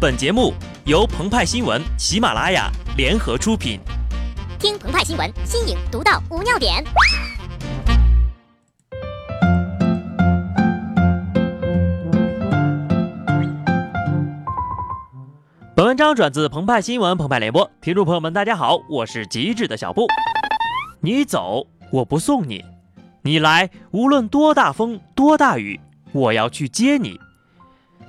本节目由澎湃新闻、喜马拉雅联合出品。听澎湃新闻，新颖独到，无尿点。本文章转自澎湃新闻、澎湃联播，听众朋友们，大家好，我是极致的小布。你走，我不送你；你来，无论多大风、多大雨，我要去接你。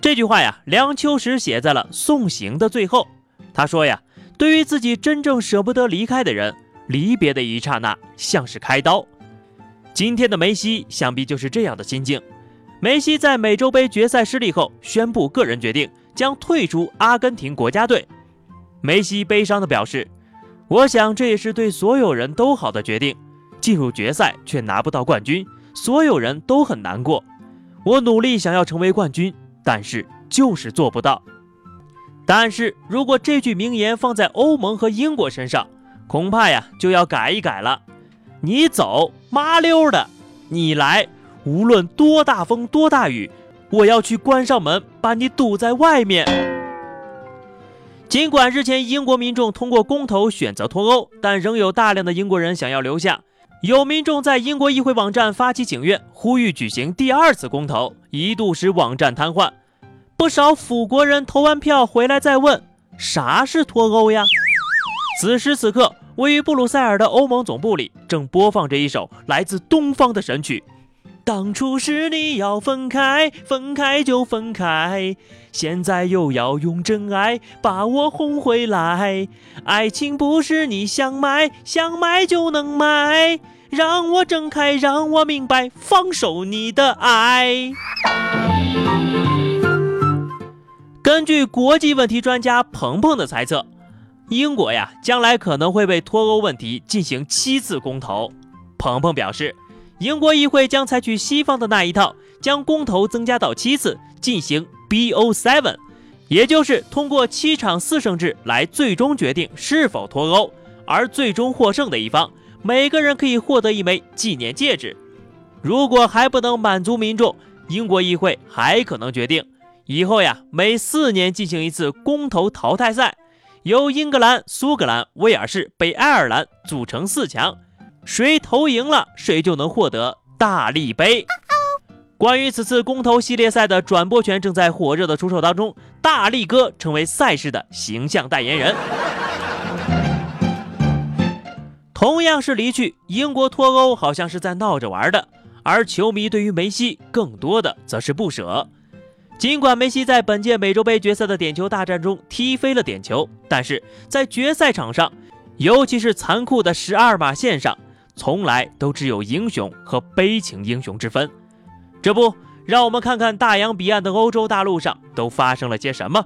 这句话呀，梁秋实写在了《送行》的最后。他说呀，对于自己真正舍不得离开的人，离别的一刹那像是开刀。今天的梅西想必就是这样的心境。梅西在美洲杯决赛失利后，宣布个人决定将退出阿根廷国家队。梅西悲伤地表示：“我想这也是对所有人都好的决定。进入决赛却拿不到冠军，所有人都很难过。我努力想要成为冠军。”但是就是做不到。但是如果这句名言放在欧盟和英国身上，恐怕呀就要改一改了。你走，麻溜的；你来，无论多大风多大雨，我要去关上门，把你堵在外面。尽管日前英国民众通过公投选择脱欧，但仍有大量的英国人想要留下。有民众在英国议会网站发起请愿，呼吁举行第二次公投，一度使网站瘫痪。不少辅国人投完票回来再问：“啥是脱欧呀？”此时此刻，位于布鲁塞尔的欧盟总部里正播放着一首来自东方的神曲。当初是你要分开，分开就分开，现在又要用真爱把我哄回来。爱情不是你想买，想买就能买，让我睁开，让我明白，放手你的爱。根据国际问题专家鹏鹏的猜测，英国呀，将来可能会为脱欧问题进行七次公投。鹏鹏表示。英国议会将采取西方的那一套，将公投增加到七次，进行 BO seven，也就是通过七场四胜制来最终决定是否脱欧。而最终获胜的一方，每个人可以获得一枚纪念戒指。如果还不能满足民众，英国议会还可能决定以后呀，每四年进行一次公投淘汰赛，由英格兰、苏格兰、威尔士、北爱尔兰组成四强。谁投赢了，谁就能获得大力杯。关于此次公投系列赛的转播权正在火热的出售当中，大力哥成为赛事的形象代言人。同样是离去，英国脱欧好像是在闹着玩的，而球迷对于梅西更多的则是不舍。尽管梅西在本届美洲杯决赛的点球大战中踢飞了点球，但是在决赛场上，尤其是残酷的十二码线上。从来都只有英雄和悲情英雄之分，这不，让我们看看大洋彼岸的欧洲大陆上都发生了些什么。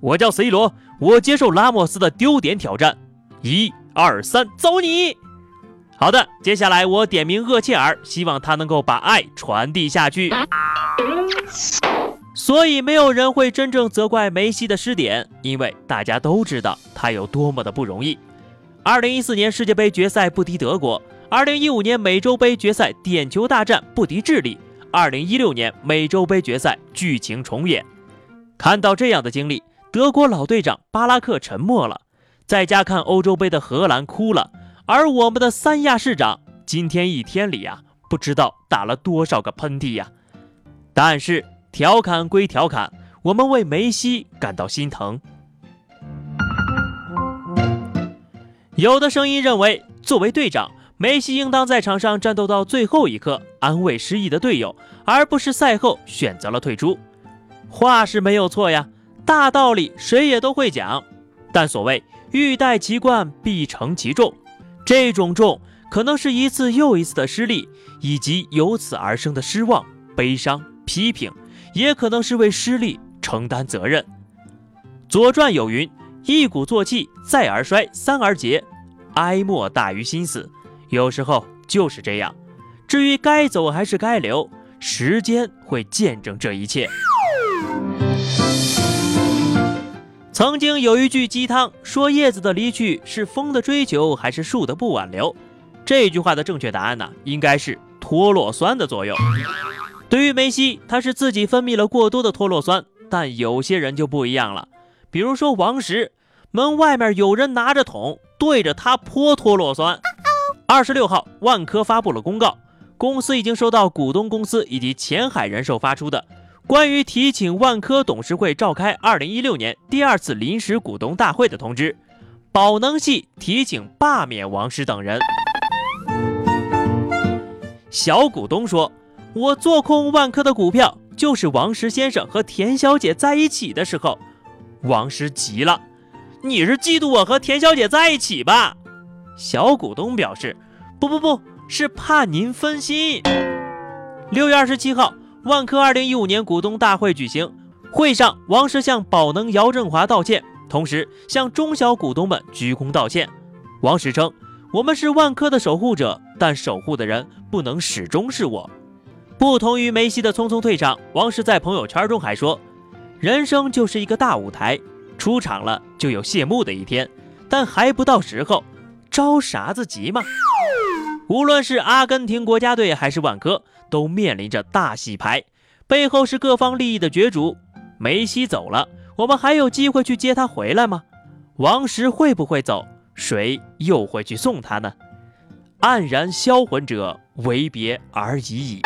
我叫 C 罗，我接受拉莫斯的丢点挑战，一二三，走你！好的，接下来我点名厄切尔，希望他能够把爱传递下去。所以没有人会真正责怪梅西的失点，因为大家都知道他有多么的不容易。二零一四年世界杯决赛不敌德国，二零一五年美洲杯决赛点球大战不敌智利，二零一六年美洲杯决赛剧情重演。看到这样的经历，德国老队长巴拉克沉默了，在家看欧洲杯的荷兰哭了，而我们的三亚市长今天一天里呀，不知道打了多少个喷嚏呀。但是调侃归调侃，我们为梅西感到心疼。有的声音认为，作为队长，梅西应当在场上战斗到最后一刻，安慰失意的队友，而不是赛后选择了退出。话是没有错呀，大道理谁也都会讲。但所谓欲戴其冠，必承其重，这种重可能是一次又一次的失利，以及由此而生的失望、悲伤、批评，也可能是为失利承担责任。《左传》有云。一鼓作气，再而衰，三而竭，哀莫大于心死。有时候就是这样。至于该走还是该留，时间会见证这一切。曾经有一句鸡汤说：“叶子的离去是风的追求，还是树的不挽留？”这句话的正确答案呢，应该是脱落酸的作用。对于梅西，他是自己分泌了过多的脱落酸，但有些人就不一样了。比如说王石，门外面有人拿着桶对着他泼脱落酸。二十六号，万科发布了公告，公司已经收到股东公司以及前海人寿发出的关于提请万科董事会召开二零一六年第二次临时股东大会的通知，宝能系提请罢免王石等人。小股东说：“我做空万科的股票，就是王石先生和田小姐在一起的时候。”王石急了：“你是嫉妒我和田小姐在一起吧？”小股东表示：“不不不，是怕您分心。”六月二十七号，万科二零一五年股东大会举行，会上王石向宝能姚振华道歉，同时向中小股东们鞠躬道歉。王石称：“我们是万科的守护者，但守护的人不能始终是我。”不同于梅西的匆匆退场，王石在朋友圈中还说。人生就是一个大舞台，出场了就有谢幕的一天，但还不到时候，着啥子急嘛？无论是阿根廷国家队还是万科，都面临着大洗牌，背后是各方利益的角逐。梅西走了，我们还有机会去接他回来吗？王石会不会走？谁又会去送他呢？黯然销魂者，唯别而已矣。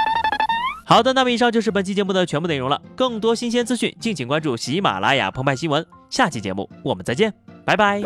好的，那么以上就是本期节目的全部内容了。更多新鲜资讯，敬请关注喜马拉雅澎湃新闻。下期节目我们再见，拜拜。